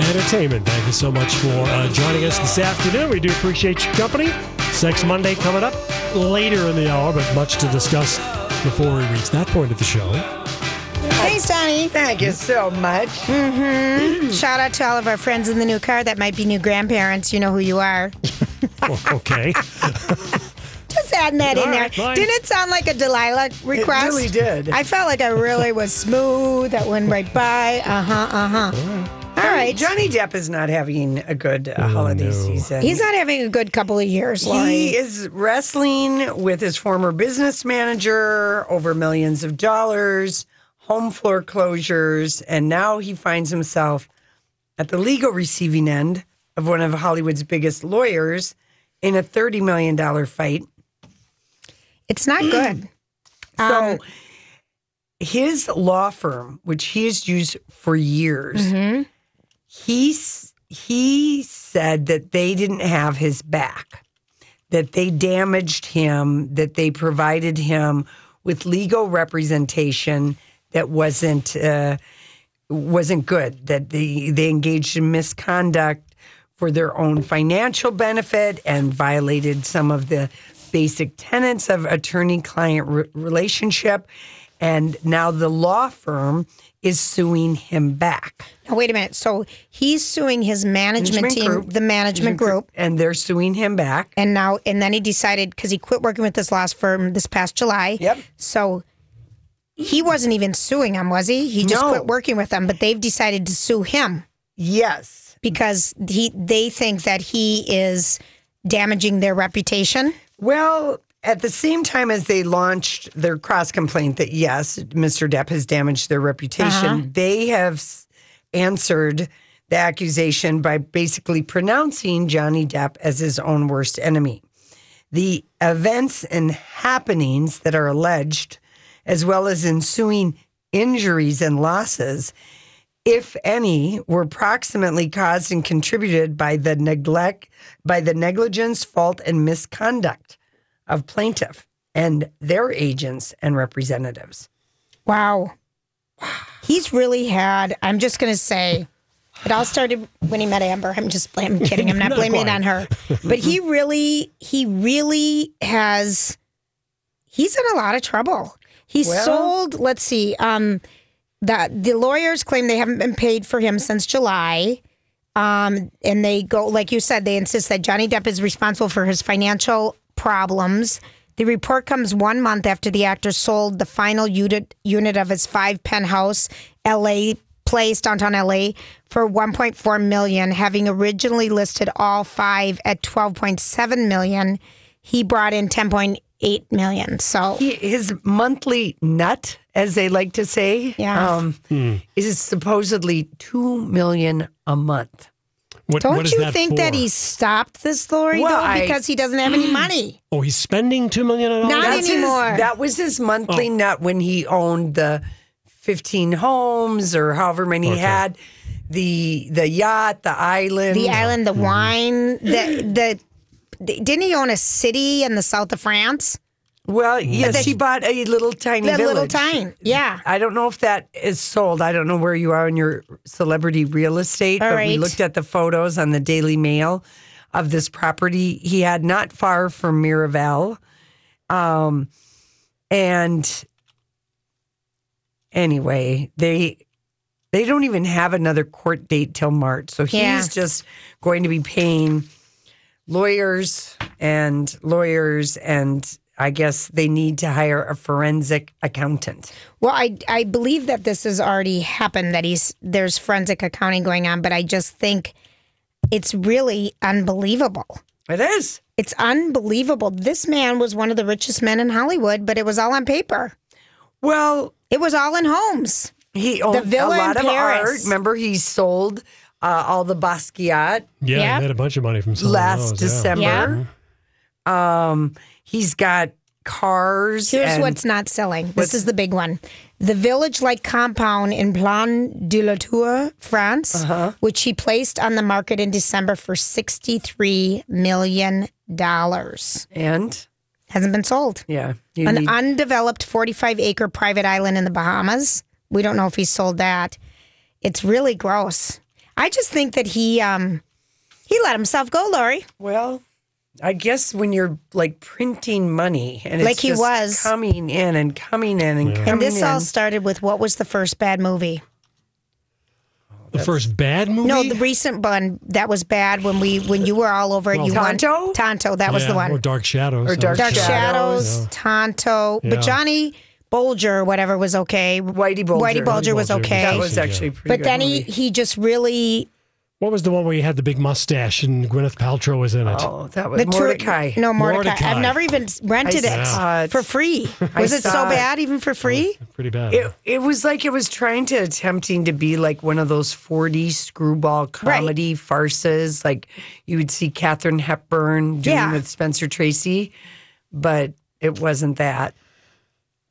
Entertainment. Thank you so much for uh, joining us this afternoon. We do appreciate your company. Sex Monday coming up later in the hour, but much to discuss before we reach that point of the show. Thanks, Donnie. Thank you so much. Mm-hmm. Shout out to all of our friends in the new car that might be new grandparents. You know who you are. Oh, okay. Just adding that in All there. fine. Didn't it sound like a Delilah request? really did. I felt like I really was smooth. That went right by. Uh huh. Uh huh. All right. Johnny Depp is not having a good uh, holiday no. season. He's not having a good couple of years, Lori. He is wrestling with his former business manager over millions of dollars, home floor closures, and now he finds himself at the legal receiving end of one of Hollywood's biggest lawyers in a $30 million fight. It's not good. So Um, his law firm, which he has used for years, he's he said that they didn't have his back, that they damaged him, that they provided him with legal representation that wasn't uh, wasn't good, that they they engaged in misconduct for their own financial benefit and violated some of the basic tenets of attorney client re- relationship. And now the law firm is suing him back. now, wait a minute. So he's suing his management, Management team, group. the management group. And they're suing him back. And now, and then he decided because he quit working with this law firm this past July. Yep. So he wasn't even suing them, was he? He just No. quit working with them, but they've decided to sue him Yes. because he they think that he is damaging their reputation. Well, at the same time as they launched their cross complaint that yes, Mr. Depp has damaged their reputation, uh-huh. they have answered the accusation by basically pronouncing Johnny Depp as his own worst enemy. The events and happenings that are alleged, as well as ensuing injuries and losses, if any, were proximately caused and contributed by the neglect, by the negligence, fault, and misconduct of plaintiff and their agents and representatives. Wow. He's really had, I'm just going to say, it all started when he met Amber. I'm just I'm kidding. I'm not, Not blaming it on her. But he really, he really has, he's in a lot of trouble. He Well- sold, let's see, um, the, the lawyers claim they haven't been paid for him since July. Um, and they go, like you said, they insist that Johnny Depp is responsible for his financial problems. The report comes one month after the actor sold the final unit unit of his five penthouse LA place downtown LA for 1.4 million, having originally listed all five at 12.7 million. He brought in 10.8 million. So He, his monthly nut, as they like to say, Yeah. um, is supposedly two million a month. What, don't what is you that think for? that he stopped this story Well, though I- because he doesn't have any money? Oh, he's spending two million dollars. Not That's his- anymore. that was his monthly Oh. nut when he owned the 15 homes or however many he had. The the yacht, the island. The island, the Mm-hmm. wine, the the didn't he own a city in the south of France? Well, yes, the- he bought a little tiny That village. little town. Yeah. I don't know if that is sold. I don't know where you are in your celebrity real estate, All but we right. looked at the photos on the Daily Mail of this property he had not far from Miraval. Um, and anyway, they they don't even have another court date till March. So he's Yeah. just going to be paying lawyers and lawyers and I guess they need to hire a forensic accountant. Well, I I believe that this has already happened. That he's there's forensic accounting going on, but I just think it's really unbelievable. It is. It's unbelievable. This man was one of the richest men in Hollywood, but it was all on paper. Well, It was all in homes. he owned a villa lot in of art. Remember, he sold uh, all the Basquiat Yeah, Yep. he made a bunch of money from selling last those, yeah. December. Um, he's got cars. Here's what's not selling. what's- This is the big one. The village like compound in Plan de la Tour, France, Uh-huh. which he placed on the market in December for $63 million. and Hasn't been sold. yeah, An need- undeveloped 45 acre private island in the Bahamas. We don't know if he sold that. It's really gross. I just think that he um he let himself go, Lori. well. I guess when you're like printing money and Like he just was. coming in and coming in and coming in. And this in. all started with what was the first bad movie? The first bad movie? No, the recent one that was bad when we when you were all over it. Well, you won Tonto? Tonto, that was the one. Or Dark Shadows. Or Dark Dark good. Shadows, Yeah. Tonto, Yeah. but Johnny Bolger, whatever, was okay. Whitey Bulger. Whitey Bulger was Bulger was okay. That was actually pretty but good then he he just really What was the one where he had the big mustache and Gwyneth Paltrow was in it? Oh, that was the tur- Mortdecai. no Mortdecai. Mortdecai. I've never even rented I it saw for free. I Was it so bad even for free? Pretty bad. It, it was like it was trying to attempting to be like one of those 40 screwball comedy farces like you would see Katharine Hepburn doing Yeah. with Spencer Tracy, but it wasn't that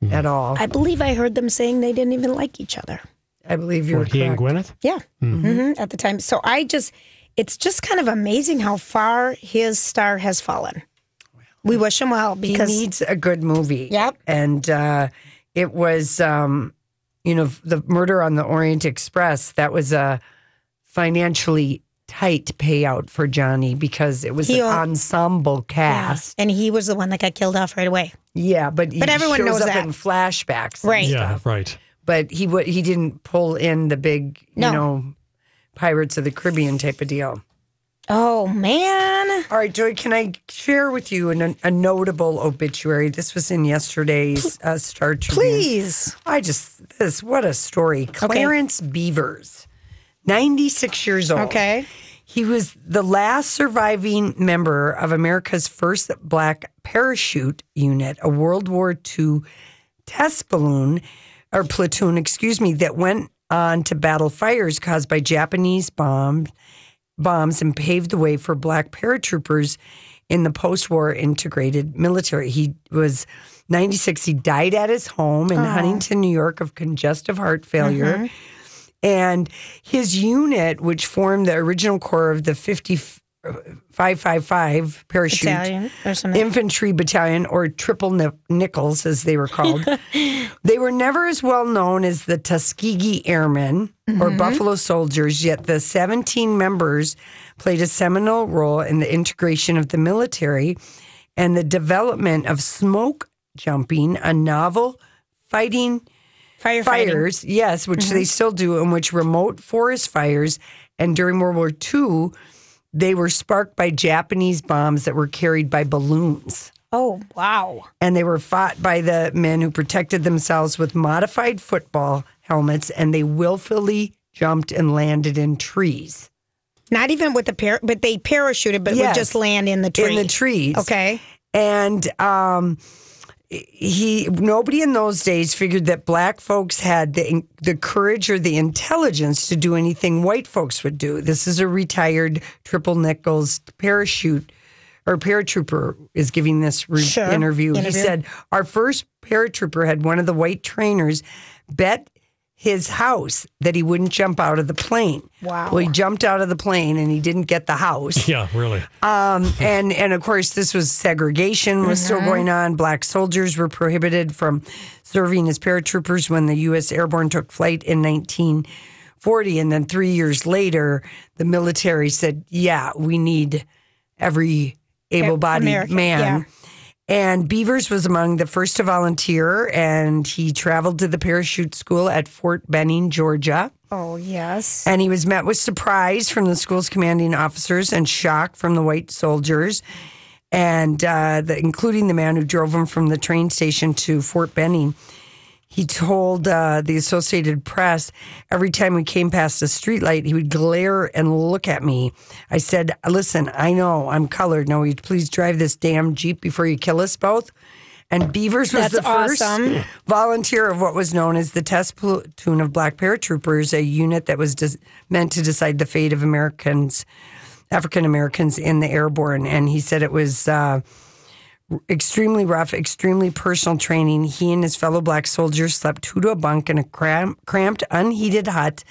Hmm. at all. I believe I heard them saying they didn't even like each other. I believe you're What, he and. Gwyneth? Yeah, hmm at the time. So I just, it's just kind of amazing how far his star has fallen. We wish him well because He needs a good movie. Yep. And uh, it was, um, you know, the murder on the Orient Express, that was a financially tight payout for Johnny because it was He an own- ensemble Yeah. cast. and he was the one that got killed off right away. Yeah, but he But everyone shows knows up that. in flashbacks, and Right. Yeah, stuff. right. But he would he didn't pull in the big, No. you know, Pirates of the Caribbean type of deal. Oh man, All right, Joy, can I share with you an, a notable obituary? This was in yesterday's uh, Star Tribune. please. I just this what a story. Clarence Beavers, ninety six years old. Okay. He was the last surviving member of America's first black parachute unit, a World War II test balloon or platoon, excuse me, that went on to battle fires caused by Japanese bombs bombs and paved the way for black paratroopers in the post-war integrated military. He was 96. He died at his home in Huntington, New York of congestive heart failure. Uh-huh. And his unit, which formed the original core of the 5555 parachute. Italian or something. infantry battalion, or triple Ni- nickels as they were called, they were never as well known as the Tuskegee Airmen or mm-hmm. Buffalo Soldiers, yet the 17 members played a seminal role in the integration of the military and the development of smoke jumping, a novel fighting fires, yes, which they mm-hmm. still do, in which remote forest fires and during World War II, they were sparked by Japanese bombs that were carried by balloons. Oh wow. And they were fought by the men who protected themselves with modified football helmets and they willfully jumped and landed in trees. Not even with the par, but they parachuted, but Yes. would just land in the tree. In the trees. Okay. And um, he nobody in those days figured that black folks had the the courage or the intelligence to do anything white folks would do. This is a retired triple nickels parachute or paratrooper is giving this re- Sure. interview. He said our first paratrooper had one of the white trainers bet his house that he wouldn't jump out of the plane. Wow. Well, he jumped out of the plane and he didn't get the house. Yeah, really. Um, and and of course, this was segregation was still going on. Black soldiers were prohibited from serving as paratroopers when the U.S. Airborne took flight in 1940, and then three years later, the military said, "Yeah, we need every able-bodied American, man." yeah. And Beavers was among the first to volunteer, and he traveled to the parachute school at Fort Benning, Georgia. Oh, yes. And he was met with surprise from the school's commanding officers and shock from the white soldiers, and uh, the, including the man who drove him from the train station to Fort Benning. He told uh, the Associated Press every time we came past a streetlight, he would glare and look at me. I said, Listen, I know I'm colored. Now, you please drive this damn Jeep before you kill us both? And Beavers was That's the first awesome. volunteer of what was known as the test platoon of black paratroopers, a unit that was des- meant to decide the fate of Americans, African Americans in the airborne. And he said it was uh, extremely rough, extremely personal training. He and his fellow black soldiers slept two to a bunk in a cram- cramped, unheated hut,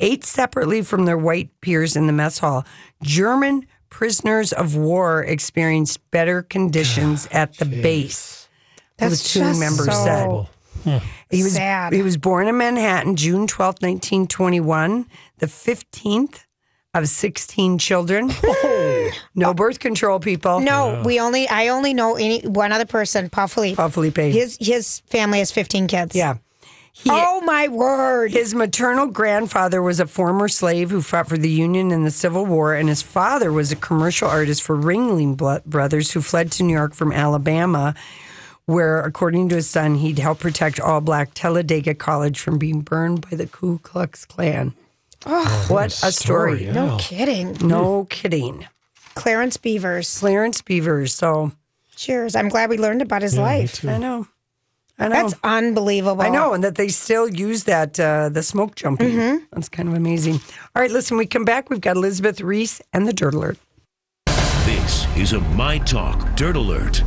ate separately from their white peers in the mess hall. German prisoners of war experienced better conditions at the base. That's the two members so said. He was sad. he was born in Manhattan, June twelfth, nineteen twenty one, the fifteenth of sixteen children. Oh. no birth control, people. No, we only. I only know any one other person, Paul Felipe. Paul Felipe. His his family has 15 kids. yeah. He, Oh my word! His maternal grandfather was a former slave who fought for the Union in the Civil War, and his father was a commercial artist for Ringling Blo- Brothers, who fled to New York from Alabama, where, according to his son, he'd help protect all black Talladega College from being burned by the Ku Klux Klan. Oh, what a story! yeah. no kidding. No kidding. Clarence Beavers. Clarence Beavers. So Cheers. I'm glad we learned about his Yeah, life. I know. I know. That's unbelievable. I know, and that they still use that uh, the smoke jumping. Mm-hmm. That's kind of amazing. All right, listen, we come back. We've got Elizabeth Ries and the Dirt Alert. This is a My Talk Dirt Alert.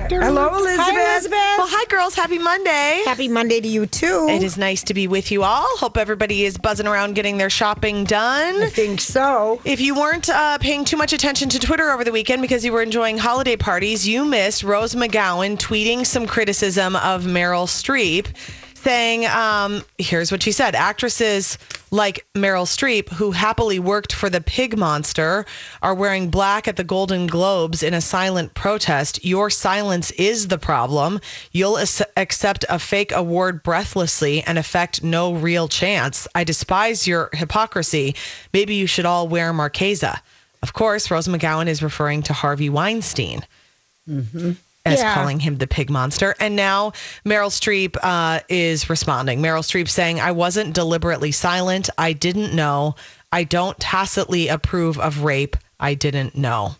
Hello, Elizabeth. Hi, Elizabeth. Well, hi, girls. Happy Monday. Happy Monday to you too. It is nice to be with you all. Hope everybody is buzzing around getting their shopping done. I think so. If you weren't uh, paying too much attention to Twitter over the weekend because you were enjoying holiday parties, you missed Rose McGowan tweeting some criticism of Meryl Streep, saying, um, here's what she said actresses like Meryl Streep, who happily worked for the pig monster, are wearing black at the Golden Globes in a silent protest. Your silence is the problem. You'll ac- accept a fake award breathlessly and affect no real chance. I despise your hypocrisy. Maybe you should all wear Marchesa. Of course, Rose McGowan is referring to Harvey Weinstein as Yeah. calling him the pig monster. And now Meryl Streep uh, is responding. Meryl Streep saying, I wasn't deliberately silent. I didn't know. I don't tacitly approve of rape. I didn't know.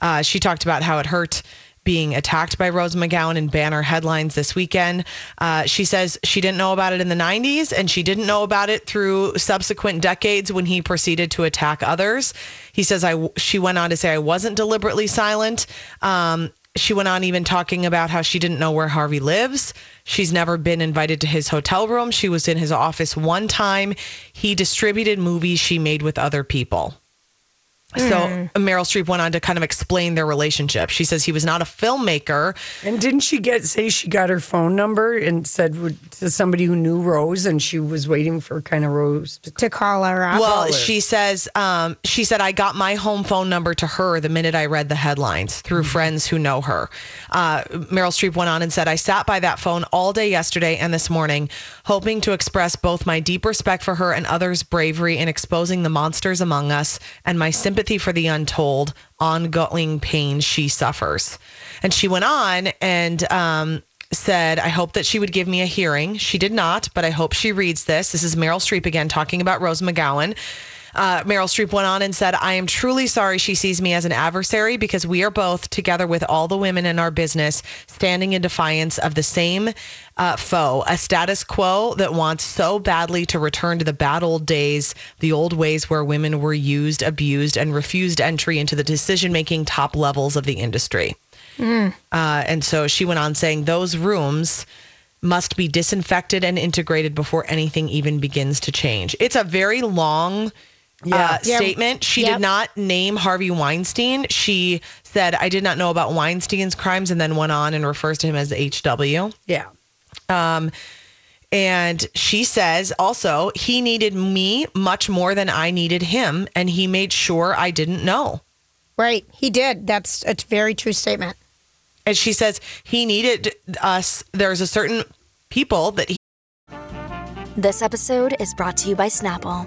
Uh, she talked about how it hurt being attacked by Rose McGowan in banner headlines this weekend. Uh, she says she didn't know about it in the 90s and she didn't know about it through subsequent decades when he proceeded to attack others. He says I she went on to say I wasn't deliberately silent. Um, she went on even talking about how she didn't know where Harvey lives. She's never been invited to his hotel room. She was in his office one time. He distributed movies she made with other people. So Meryl Streep went on to kind of explain their relationship. She says he was not a filmmaker. And didn't she get say she got her phone number and said would- to somebody who knew Rose and she was waiting for kind of Rose to to call her up. Well, she says um, she said I got my home phone number to her the minute I read the headlines through friends who know her. Uh, Meryl Streep went on and said I sat by that phone all day yesterday and this morning, hoping to express both my deep respect for her and others' bravery in exposing the monsters among us and my sympathy for the untold, ongoing pain she suffers. And she went on and. Um, said, I hope that she would give me a hearing. She did not, but I hope she reads this. This is Meryl Streep again talking about Rose McGowan. Uh, Meryl Streep went on and said, I am truly sorry she sees me as an adversary because we are both, together with all the women in our business, standing in defiance of the same uh, foe, a status quo that wants so badly to return to the bad old days, the old ways where women were used, abused, and refused entry into the decision making top levels of the industry. Uh, and so she went on saying those rooms must be disinfected and integrated before anything even begins to change. It's a very long uh, Yeah. statement. She Yep. did not name Harvey Weinstein. She said, I did not know about Weinstein's crimes, and then went on and refers to him as HW. Yeah. Um, and she says also, he needed me much more than I needed him, and he made sure I didn't know. Right. He did. That's a very true statement. And she says he needed us. There's a certain people that he This episode is brought to you by Snapple.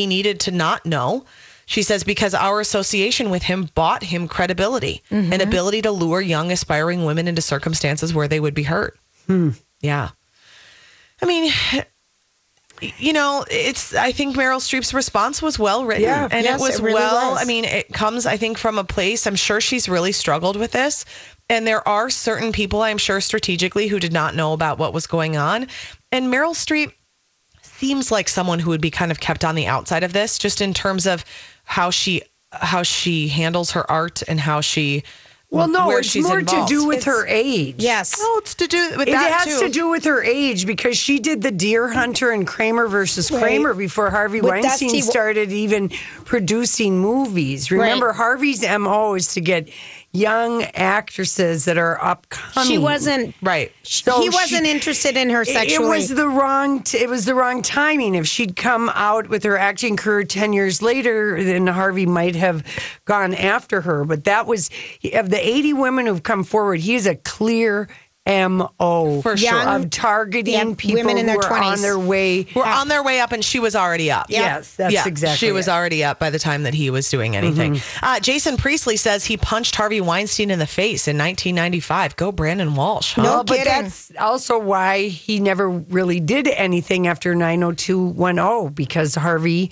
He needed to not know. She says because our association with him bought him credibility, and mm-hmm. ability to lure young aspiring women into circumstances where they would be hurt. Hmm. Yeah. I mean, you know, it's. I think Meryl Streep's response was well written, Yeah. and Yes, it was it really well. was. I mean, it comes, I think, from a place. I'm sure she's really struggled with this, and there are certain people, I'm sure, strategically, who did not know about what was going on, and Meryl Streep seems like someone who would be kind of kept on the outside of this, just in terms of how she how she handles her art and how she. Well, no, where it's she's more involved. to do with her age. Yes. Oh, it's to do with that. It has too. to do with her age because she did the Deer Hunter and Kramer versus Right. Kramer before Harvey With Weinstein Dusty- started even producing movies. Remember, Right. Harvey's MO is to get young actresses that are upcoming. She wasn't. right. So he wasn't she- interested in her sexually. It was the wrong. T- it was the wrong timing. If she'd come out with her acting career ten years later, then Harvey might have gone after her. But that was of the eighty women who've come forward. He's a clear mo For sure. of targeting Yeah, people women in who their 20s. on their way. We're on their way up, and she was already up. Yes, that's yeah, exactly She was it. already up by the time that he was doing anything. Mm-hmm. Uh, Jason Priestley says he punched Harvey Weinstein in the face in 1995. Go Brandon Walsh. Huh? No but kidding. that's also why he never really did anything after 90210 because Harvey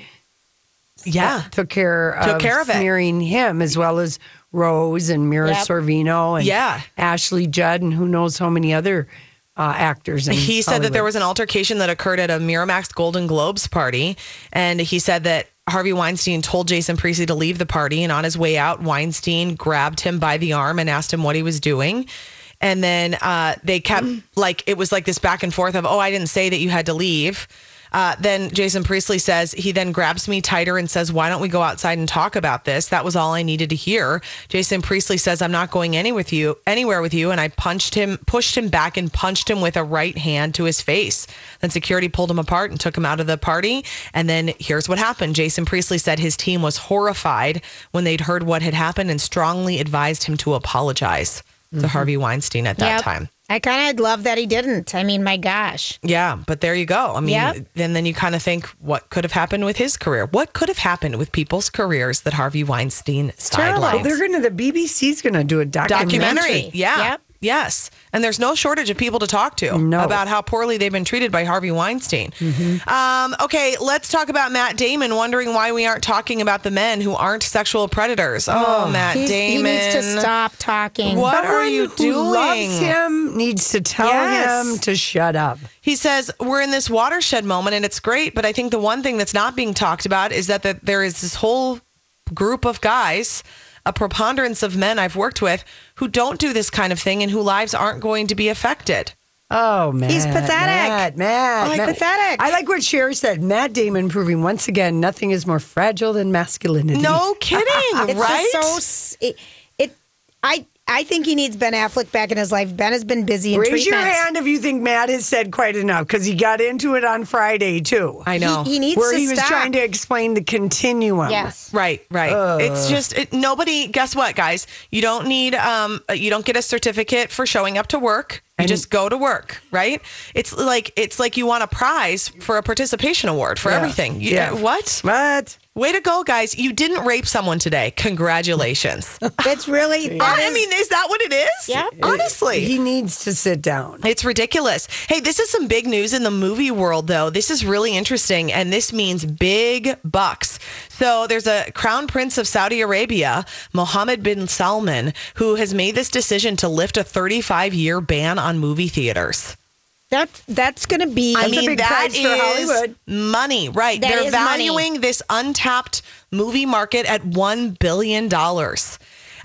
Yeah. took care Took of care of it. smearing him as well as Rose and Mira Yep. Sorvino and Yeah. Ashley Judd and who knows how many other uh, actors. He said that there was an altercation that occurred at a Miramax Golden Globes party. And he said that Harvey Weinstein told Jason Priestley to leave the party. And on his way out, Weinstein grabbed him by the arm and asked him what he was doing. And then uh, they kept, like, it was like this back and forth of, oh, I didn't say that you had to leave. Uh, then Jason Priestley says he then grabs me tighter and says, "Why don't we go outside and talk about this?" That was all I needed to hear. Jason Priestley says, "I'm not going any with you, anywhere with you," and I punched him, pushed him back, and punched him with a right hand to his face. Then security pulled him apart and took him out of the party. And then here's what happened: Jason Priestley said his team was horrified when they'd heard what had happened and strongly advised him to apologize to Harvey Weinstein at that Yep. time. I kind of love that he didn't. I mean, my gosh. Yeah, but there you go. I mean, Yep. and then you kind of think, what could have happened with his career? What could have happened with people's careers that Harvey Weinstein terrible. Well, sidelined? they're going to the BBC's going to do a documentary. Documentary, yeah, Yep. Yes, and there's no shortage of people to talk to No. about how poorly they've been treated by Harvey Weinstein. Um, okay, let's talk about Matt Damon. Wondering why we aren't talking about the men who aren't sexual predators. Oh, Matt Damon, he needs to stop talking. What are Someone you who doing? Loves him needs to tell Yes. him to shut up. He says we're in this watershed moment and it's great, but I think the one thing that's not being talked about is that, that there is this whole group of guys, a preponderance of men I've worked with who don't do this kind of thing and whose lives aren't going to be affected. Oh, man. He's pathetic. Matt, Matt, Like, Matt. pathetic. I like what Cher said. Matt Damon proving once again nothing is more fragile than masculinity. No kidding, It's right? just so it, it. I I think he needs Ben Affleck back in his life. Ben has been busy in Raise your treatments. hand if you think Matt has said quite enough because he got into it on Friday too. I know. He, he needs where to he was trying to explain the continuum. Yes. Right, right. It's just it, nobody. Guess what, guys? You don't need um, you don't get a certificate for showing up to work You just go to work, right? It's like it's like you want a prize for a participation award for everything. You- Yeah. What? What? Way to go, guys! You didn't rape someone today. Congratulations. It's really. that I is- mean, is that what it is? Yeah. Honestly. He needs to sit down. It's ridiculous. Hey, this is some big news in the movie world, though. This is really interesting, and this means big bucks. So, there's a crown prince of Saudi Arabia, Mohammed bin Salman, who has made this decision to lift a 35 year ban on movie theaters. That's that's going to be. I mean, big that Hollywood. money, right? That They're is money. valuing this untapped movie market at one billion dollars.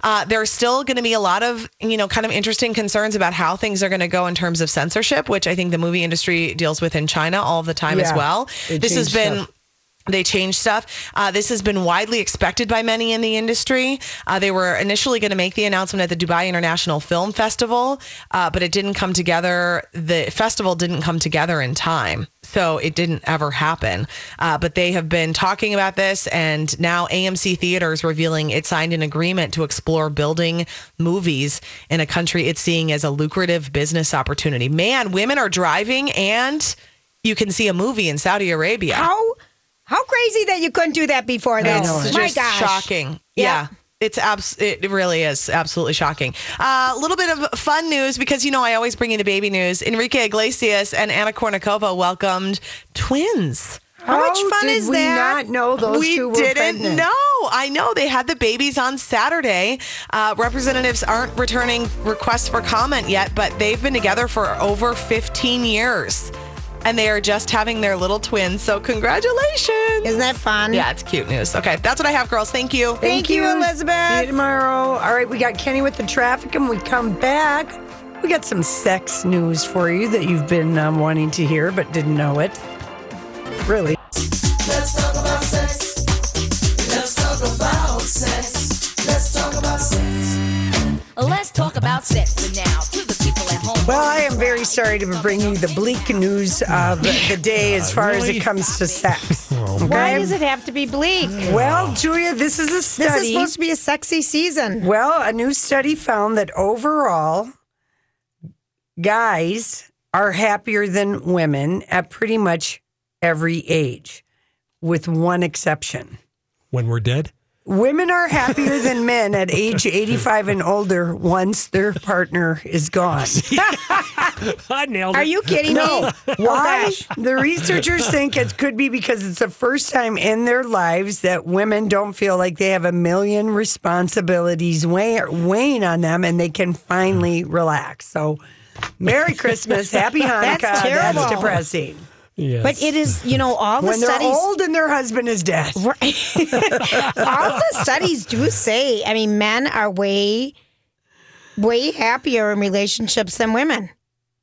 Uh, there's still going to be a lot of, you know, kind of interesting concerns about how things are going to go in terms of censorship, which I think the movie industry deals with in China all the time as well. This has been. stuff. They changed stuff. Uh, this has been widely expected by many in the industry. Uh, they were initially going to make the announcement at the Dubai International Film Festival, uh, but it didn't come together. The festival didn't come together in time. So it didn't ever happen. Uh, but they have been talking about this, and now AMC Theaters revealing it signed an agreement to explore building movies in a country it's seeing as a lucrative business opportunity. Man, women are driving, and you can see a movie in Saudi Arabia. how how crazy that you couldn't do that before. It's My gosh. shocking. Yeah. Yeah. It's abs- it really is absolutely shocking. Uh, A little bit of fun news because you know I always bring you the baby news. Enrique Iglesias and Anna Kournikova welcomed twins. How much fun did is we that? not know those we two were didn't pregnant? know. I know they had the babies on Saturday. Uh, representatives aren't returning requests for comment yet, but they've been together for over 15 years, and they are just having their little twins. So congratulations! Isn't that fun? Yeah, it's cute news. Okay, that's what I have, girls. Thank you. Thank you, Elizabeth. See you tomorrow. All right, we got Kenny with the traffic, and we come back. We got some sex news for you that you've been um, wanting to hear but didn't know it. Really. Let's talk about sex. Let's talk about sex. Let's talk about sex. Let's talk about sex for now. To the people at home. Well, I am very sorry to bring you the bleak news of the day as far as it comes to sex. Oh, Why does it have to be bleak? Well, Julia, this is a study. This is supposed to be a sexy season. Well, a new study found that overall, guys are happier than women at pretty much every age, with one exception. When we're dead? Women are happier than men at age 85 and older once their partner is gone. I nailed it. Are you kidding No. me? Why? Oh, the researchers think it could be because it's the first time in their lives that women don't feel like they have a million responsibilities weigh- weighing on them and they can finally relax. So, Merry Christmas, Happy Hanukkah. That's terrible. depressing. Yes. But it is, you know, all the When they're studies. old and their husband is dead. Right. all the studies do say, I mean, men are way, way happier in relationships than women.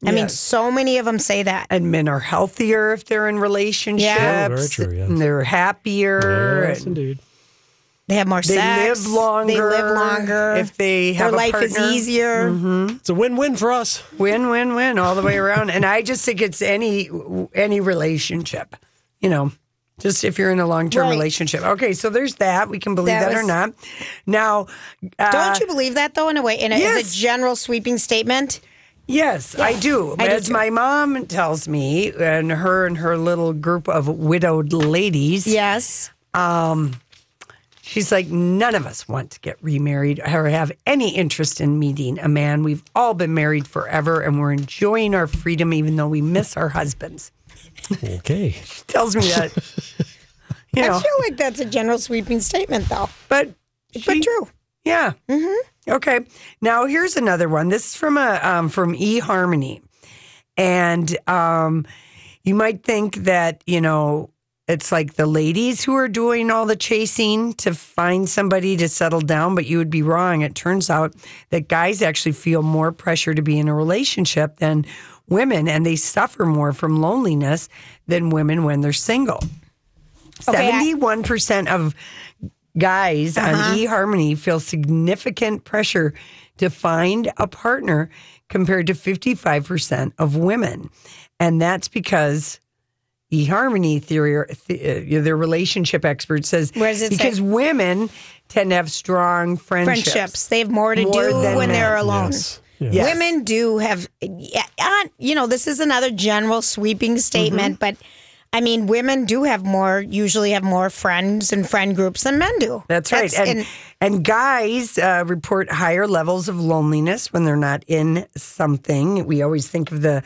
I mean, so many of them say that. And men are healthier if they're in relationships. Yeah. Oh, very true, yes. And they're happier. Yes, and indeed. They have more they sex. live longer. They live longer. If they Their have a life is partner. easier. It's a win-win for us. Win, win, win all the way around. and I just think it's any any relationship, you know, just if you're in a long term Right. relationship. Okay, so there's that. We can believe That that, or not. Now, uh, Don't you believe that, though, in a way? In a, As a general sweeping statement? Yes, I do. I do As too. my mom tells me, and her and her little group of widowed ladies, Yes. um, she's like, none of us want to get remarried or have any interest in meeting a man. We've all been married forever, and we're enjoying our freedom, even though we miss our husbands. Okay. She tells me that. You know, I feel like that's a general sweeping statement, though. but But true. Yeah. Mm-hmm. Okay. Now here's another one. This is from a um, from eHarmony, and um, you might think that you know it's like the ladies who are doing all the chasing to find somebody to settle down, but you would be wrong. It turns out that guys actually feel more pressure to be in a relationship than women, and they suffer more from loneliness than women when they're single. Okay, Seventy-one percent of guys on uh-huh. eHarmony feel significant pressure to find a partner compared to 55% of women. And that's because eHarmony theory, th- uh, their relationship expert says, Where does it say? because women tend to have strong friendships. Friendships. They have more to More do than when men. they're alone. Yes. Yes. Women do have, yeah, uh, you know, this is another general sweeping statement, Mm-hmm. but I mean, women do have more, usually have more friends and friend groups than men do. That's right. And, and guys uh, report higher levels of loneliness when they're not in something. We always think of the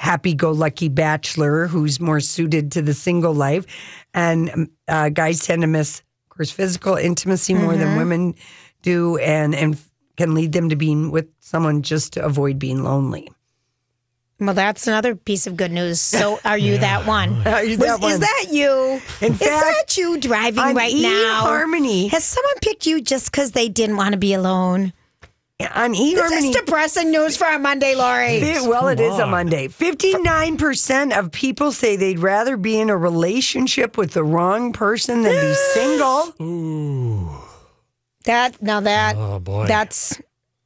happy go lucky bachelor who's more suited to the single life. And um, uh, guys tend to miss, of course, physical intimacy more than women do and, and can lead them to being with someone just to avoid being lonely. well, that's another piece of good news. So, are you that one? Are you Was- one? Is that you? In is fact, that you driving on right now? Harmony. Has someone picked you just because they didn't want to be alone? On This is eHarmony. depressing news for a Monday, Lori. Well, it is a. Monday. 59% of people say they'd rather be in a relationship with the wrong person than be single. Ooh. That now that Oh, boy. that's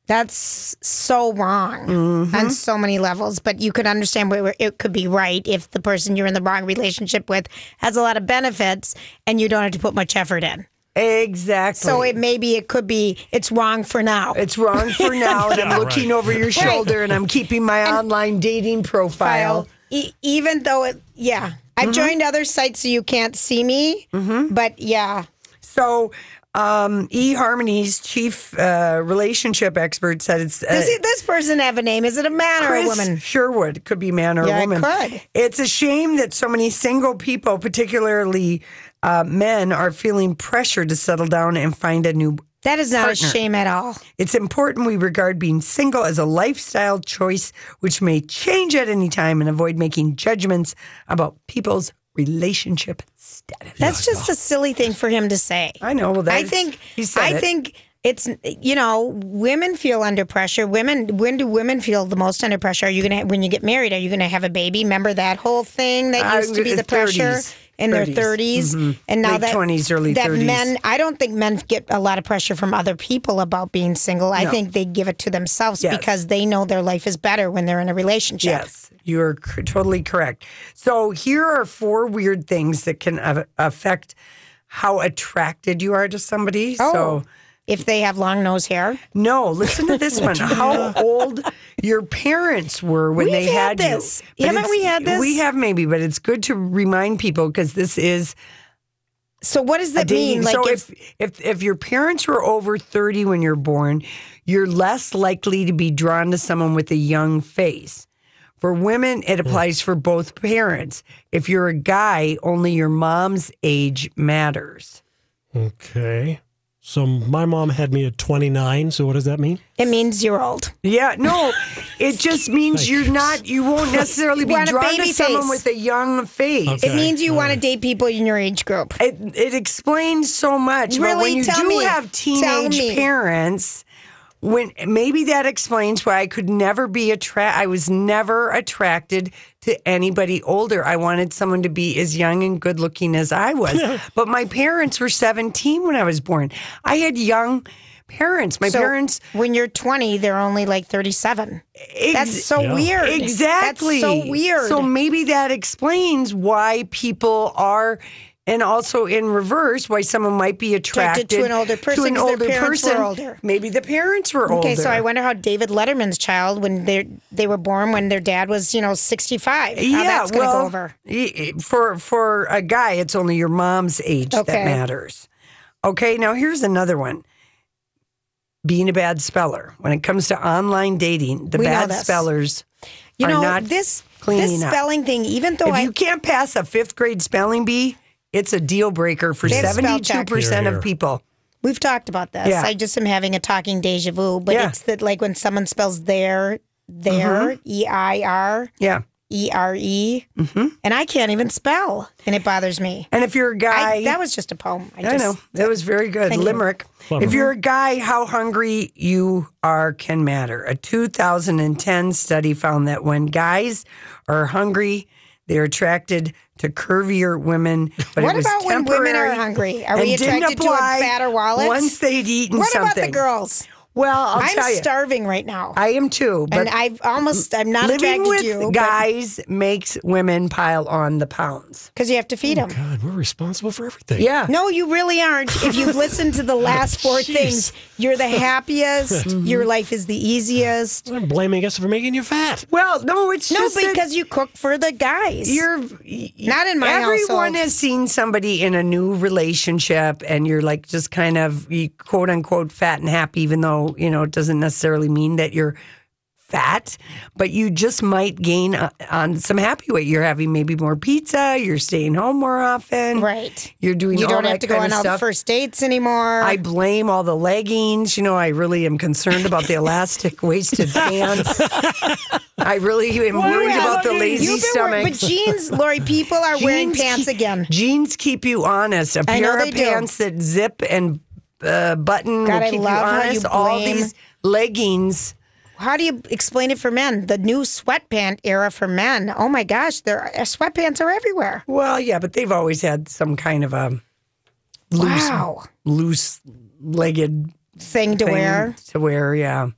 that's so wrong Mm-hmm. on so many levels. But you could understand where it could be right if the person you're in the wrong relationship with has a lot of benefits and you don't have to put much effort in. Exactly. So it maybe it could be it's wrong for now. it's wrong for now, and Yeah, I'm looking right. over your shoulder, and I'm keeping my online dating profile. E- even though it yeah. I've Mm-hmm. joined other sites so you can't see me. But yeah. So, um, eHarmony's chief uh, relationship expert said it's. Uh, Does it, this person have a name? Is it a man or a Chris woman? Sherwood could be man or Yeah, it woman. could. It's a shame that so many single people, particularly uh, men, are feeling pressure to settle down and find a new. That is not Partner. a shame at all. It's important we regard being single as a lifestyle choice, which may change at any time, and avoid making judgments about people's relationship status. That's just a silly thing for him to say. I know. Well, I think he said I it. think it's you know women feel under pressure. Women when do women feel the most under pressure? Are you gonna when you get married? Are you gonna have a baby? Remember that whole thing that Uh, used to be the pressure 30s. in their 30s. 30s Mhm. and now Late that 20s, early that 30s. men I don't think men get a lot of pressure from other people about being single. I think they give it to themselves Yes. because they know their life is better when they're in a relationship. Yes, you are c- totally correct. So here are four weird things that can a- affect how attracted you are to somebody. Oh. So If they have long nose hair. no, listen to this one. How old your parents were when We've they had had, this. you. But Haven't we had this? We have maybe, but it's good to remind people because this is So what does a that dating. mean? Like so if, if, if if your parents were over thirty when you're born, you're less likely to be drawn to someone with a young face. For women, it hmm. applies for both parents. If you're a guy, only your mom's age matters. Okay. So my mom had me at 29. So what does that mean? it means you're old. Yeah, no, it just means you're not. You won't necessarily be Want a drawn to baby someone face. with a young face. Okay. It means you all want to date people in your age group. It it explains so much. but when Really? you Tell do me. have Tell teenage me. parents, when maybe that explains why I could never be attract. I was never attracted to anybody older. I wanted someone to be as young and good looking as I was. but my parents were seventeen when I was born. I had young parents. My So parents. when you're 20, they're only like 37. ex- That's so Yeah. weird. Exactly. That's so weird. So maybe that explains why people are, and also in reverse, why someone might be attracted, to an older person an 'cause their older person. older. Maybe the parents were older. okay, so I wonder how David Letterman's child, when they they were born, when their dad was, you know, 65. How yeah, that's going to well, go over. for for a guy, it's only your mom's age that matters. Okay, now here's another one. Being a bad speller. When it comes to online dating, the We bad spellers You are know, not this this up. spelling thing, even though if I you can't pass a fifth grade spelling bee, it's a deal breaker for They have spell seventy check. two percent of people. We've talked about this. Yeah. I just am having a talking deja vu, but Yeah. it's that like when someone spells there, there, mm-hmm. E I R, Yeah, E R E, mm-hmm. and I can't even spell, and it bothers me. and if you're a guy, I, that was just a poem. I, I just, know that was very good Thank you. limerick. If you're a guy, how hungry you are can matter. A 2010 study found that when guys are hungry, they're attracted to curvier women. But What it was about when women are hungry? Are we attracted to a fatter wallet? Once they'd eaten What something. about the girls? Well, I'll I'm tell you, starving right now. I am too. But and I've almost, I'm not living attracted with to you. guys makes women pile on the pounds. Because you have to feed oh them. God, we're responsible for everything. Yeah. No, you really aren't. If you've listened to the last four Jeez. things, you're the happiest. Mm-hmm. Your life is the easiest. I'm blaming us for making you fat. Well, no, it's No, just that because you cook for the guys. you're Not in my house. Everyone household. has seen somebody in a new relationship, and you're like just kind of you quote unquote fat and happy, even though you know it doesn't necessarily mean that you're fat, but you just might gain uh, on some happy weight. You're having maybe more pizza. You're staying home more often. right. You're doing. You don't have to go on all the first dates anymore. I blame all the leggings. You know, I really am concerned about the elastic waisted pants. I really am worried Yeah, about the you've lazy wearing- But jeans, Lori, people are wearing pants keep- again. Jeans keep you honest. A I pair of do. pants that zip and uh, button God, will I love you how you honest. all blame- these leggings. How do you explain it for men? The new sweatpant era for men. Oh my gosh, there sweatpants are everywhere. Well, yeah, but they've always had some kind of a loose, Wow. loose legged Thing to thing wear. To wear, yeah.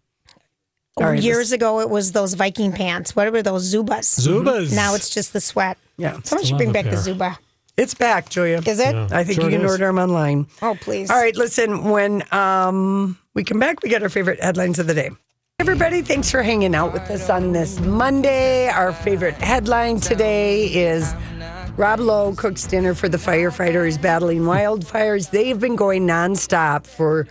All right, Years ago, it was those Viking pants. What were those Zubaz? Zubaz. Now it's just the sweat. Yeah. Someone should bring a back the. Zuba. It's back, Julia. Is it? I think Sure you can is. order them online. Oh, please. All right, listen, when um, we come back, we get our favorite headlines of the day. Everybody, thanks for hanging out with us on this Monday. Our favorite headline today is Rob Lowe cooks dinner for the firefighters battling wildfires. They've been going nonstop for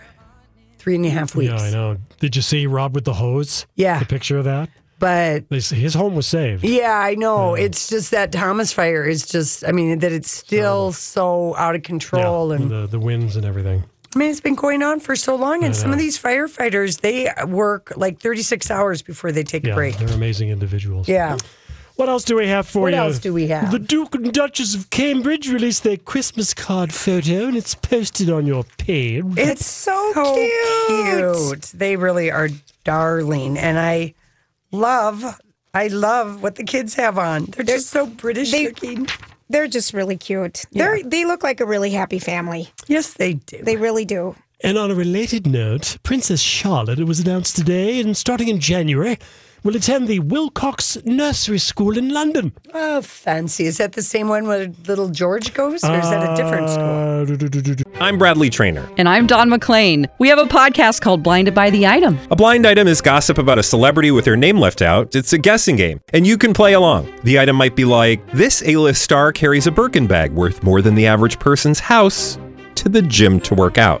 three and a half weeks. Yeah, I know. Did you see Rob with the hose? Yeah. The picture of that? But his home was saved. yeah, I know. It's just that Thomas fire is just, I mean, that it's still so out of control. Yeah, and the, the winds and everything. I mean, it's been going on for so long, and some of these firefighters they work like 36 hours before they take a break. they're amazing individuals. Yeah. What else do we have for What you? What else do we have? The Duke and Duchess of Cambridge released their Christmas card photo, and it's posted on your page. It's so cute. They really are darling, and I love, I love what the kids have on. They're just so British they- looking. They're just really cute. They're they look like a really happy family. Yes, they do. They really do. And on a related note, Princess Charlotte, it was announced today, and starting in January, will attend the Willcocks Nursery School in London. Oh, fancy. Is that the same one where little George goes, or is that a different school? Uh, do, do, do, do, do. I'm Bradley Trainer. And I'm Don McClain. We have a podcast called Blinded by the Item. A blind item is gossip about a celebrity with their name left out. It's a guessing game, and you can play along. The item might be like this: A-list star carries a Birkin bag worth more than the average person's house to the gym to work out.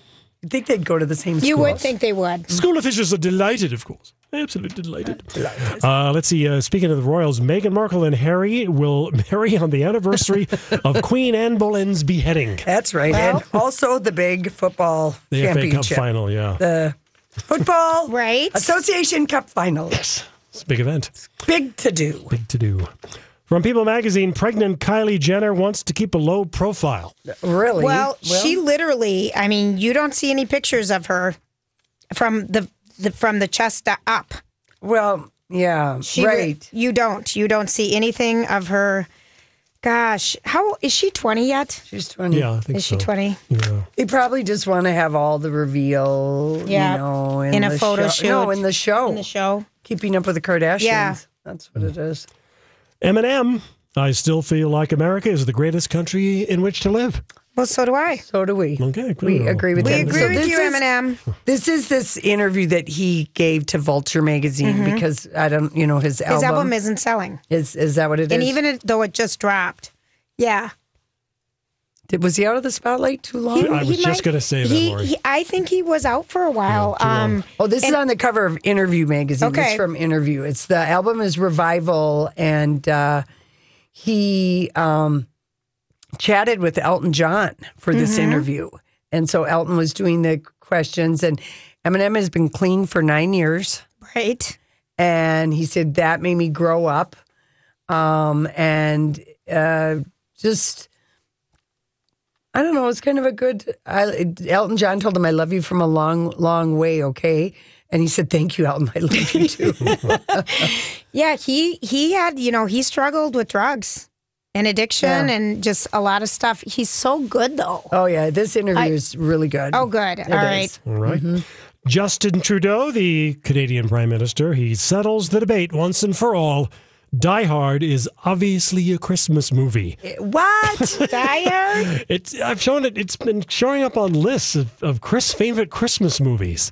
I think they'd go to the same school. You would think they would. School officials are delighted, of course. Absolutely delighted. Uh, let's see. Uh, speaking of the royals, Meghan Markle and Harry will marry on the anniversary of Queen Anne Boleyn's beheading. That's right. and also the big football The FA Cup championship. final, yeah. The Football right Association Cup final. It's a big event. Big to do. Big to do. From People magazine, pregnant Kylie Jenner wants to keep a low profile. Really? Well, she literally. I mean, you don't see any pictures of her from the, the from the chest up. Well, yeah, She, right. You don't. You don't see anything of her. Gosh, how is she twenty yet? She's twenty. Yeah, I think Is so. she twenty? Yeah. They probably just want to have all the reveal, Yeah. you know, in, In a the photo show. No, in the show. In the show. Keeping up with the Kardashians. Yeah. That's what it is. Eminem, I still feel like America is the greatest country in which to live. Well, so do I. So do we. Okay, We agree with We that. agree So with this you, is- Eminem. This is this interview that he gave to Vulture magazine because I don't, you know, his, Mm-hmm. His album, album isn't selling, is is that what it is? and even it- though it just dropped, yeah. Did, was he out of the spotlight too long? I was just gonna say that, he, Lori. he- I think he was out for a while. um, Oh, this is on the cover of Interview magazine. This Okay. is from Interview. It's the album is Revival, and uh, he um, chatted with Elton John for this Mm-hmm. interview, and so Elton was doing the questions, and Eminem has been clean for nine years, right. and he said that made me grow up, um, and uh, just I don't know. It's kind of a good. I, Elton John told him, "I love you from a long, long way." Okay, and he said, "Thank you, Elton. I love you too." Yeah, he he had you know he struggled with drugs and addiction Yeah. and just a lot of stuff. He's so good though. oh yeah, this interview I- is really good. Oh, good. It All right. is. All right. Mm-hmm. Justin Trudeau, the Canadian Prime Minister, he settles the debate once and for all. Die Hard is obviously a Christmas movie. What? Die Hard? It's I've shown it. It's been showing up on lists of, of Chris favorite Christmas movies.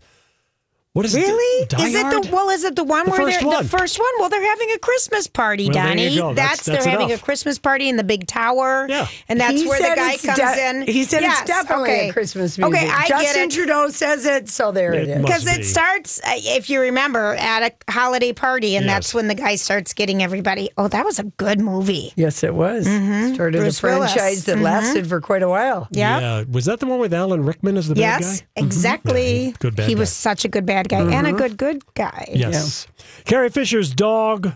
What is Really? it? Die is it the well? Is it the one The where they're one. the first one? Well, they're having a Christmas party, Well, there Donnie. you go. That's- That's, that's they're having a Christmas party in the big tower. Yeah. and that's He where the guy comes de- in. He said Yes, it's definitely okay. a Christmas movie. Okay, I Justin get it. Trudeau says it, so there it, It is. Because be. it starts, uh, if you remember, at a holiday party, and Yes. that's when the guy starts getting everybody. Oh, that was a good movie. Yes, it was. Started Mm-hmm. Bruce a franchise Willis. that Mhm. lasted for quite a while. Yeah. Yeah. Was that the one with Alan Rickman as the bad Yes, guy? exactly. Good bad he was such a good bad guy and a good good guy. Yes. Carrie Fisher's dog.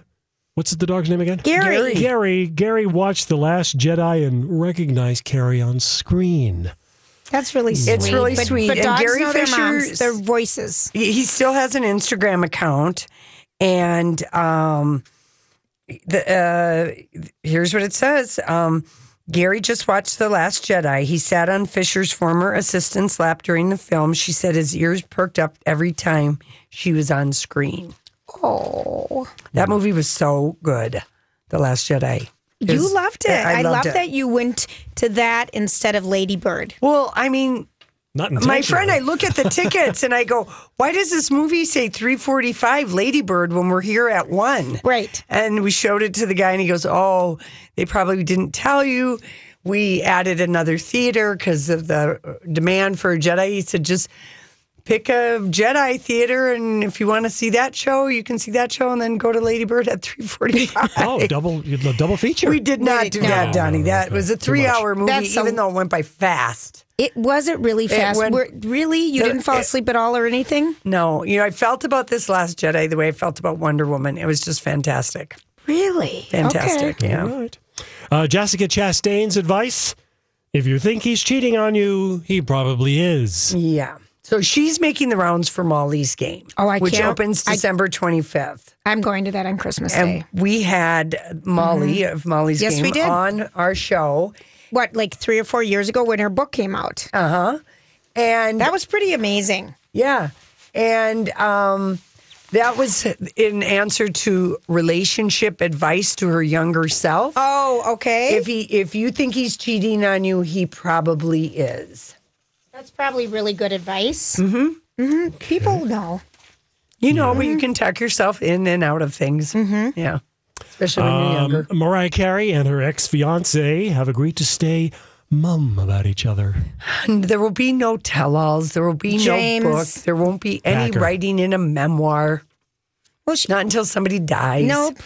What's the dog's name again? Gary. Gary. Gary. Gary watched The Last Jedi and recognized Carrie on screen. That's really sweet. It's really But- sweet. But And dogs Gary know their moms, Fisher's- their voices. He, he still has an Instagram account, and um, the uh, here's what it says. Um, Gary just watched The Last Jedi. He sat on Fisher's former assistant's lap during the film. She said his ears perked up every time she was on screen. Oh, That movie was so good. The Last Jedi. you loved it. I I, loved love it. that you went to that instead of Lady Bird. Well, I mean, Not my friend, I look at the tickets and I go, "Why does this movie say 3:45 Ladybird when we're here at 1?" Right. And we showed it to the guy and he goes, "Oh, they probably didn't tell you. We added another theater because of the uh, demand for a Jedi." He said, "Just pick a Jedi theater and if you want to see that show, you can see that show and then go to Ladybird at 3:45." Oh, double the double feature. We did not do No. that, Donnie. That was a three-hour movie, That's a- even though it went by fast. It wasn't really fast. went- Were- really, you the- didn't fall it- asleep at all or anything? No, you know, I felt about this Last Jedi the way I felt about Wonder Woman. It was just fantastic. Really? Fantastic. Okay. Yeah. All right. Uh, Jessica Chastain's advice: If you think he's cheating on you, he probably is. Yeah. So she's making the rounds for Molly's game. Oh, I Which can't- Which opens I- December 25th. I'm going to that on Christmas And Day. we had Molly of Molly's Mm-hmm. Yes, game we did. on our show. What, like three or four years ago when her book came out? Uh huh. And That was pretty amazing. Yeah. And um, that was in answer to relationship advice to her younger self. Oh, okay. If he if you think he's cheating on you, he probably is. That's probably really good advice. Mm-hmm. Mm-hmm. People know. You know, but you can tuck yourself in and out of things. Mm-hmm. Yeah. Especially when you're younger. Um, Mariah Carey and her ex fiance have agreed to stay mum about each other. And there will be no tell alls. There will be James. no book. There won't be any Packer. writing in a memoir. Well, she, Not until somebody dies. nope.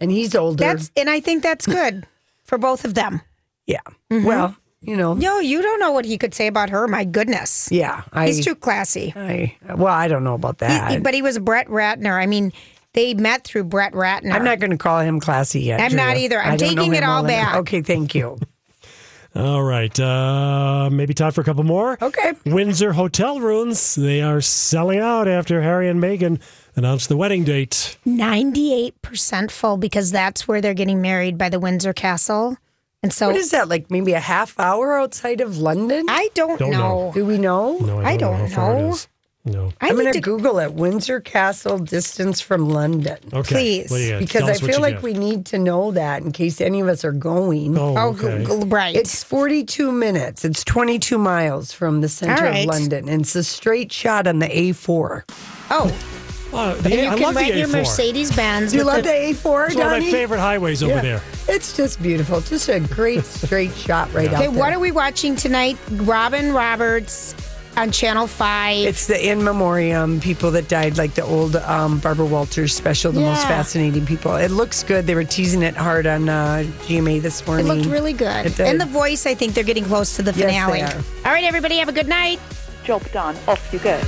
And he's older. That's and I think that's good for both of them. yeah. Mm-hmm. Well, you know. No, you don't know what he could say about her. My goodness. Yeah. I, He's too classy. I, well, I don't know about that. he- but he was Brett Ratner. I mean, they met through Brett Ratner. I'm not going to call him classy yet. I'm not either. I'm I taking it him all well enough. back. Okay, thank you. All right. Uh, maybe time for a couple more. Okay. Windsor hotel rooms. They are selling out after Harry and Meghan announced the wedding date. 98% full because that's where they're getting married by the Windsor Castle. And so What is that, like maybe a half hour outside of London? I don't, Don't know. know. Do we know? No, I I don't, know don't how far it know. Is. No. I I'm need going to to Google it. Windsor Castle distance from London. Okay. Please. What do? Because I feel like got. we need to know that in case any of us are going. Oh, Oh, okay. Google- right. It's 42 minutes. It's 22 miles from the center All right. of London. And it's a straight shot on the A4. oh, Oh, and the, you I can love the rent your Mercedes Benz. Do you love the A4, It's one of my favorite highways over Yeah. there. It's just beautiful. Just a great straight shot right out Okay, there. what are we watching tonight? Robin Roberts on Channel 5. It's the in memoriam people that died, like the old um, Barbara Walters special, the most fascinating people. It looks good. They were teasing it hard on uh, GMA this morning. it looked really good. And the voice, I think they're getting close to the Yes, they finale. are. All right, everybody, have a good night. Job done. Off you go.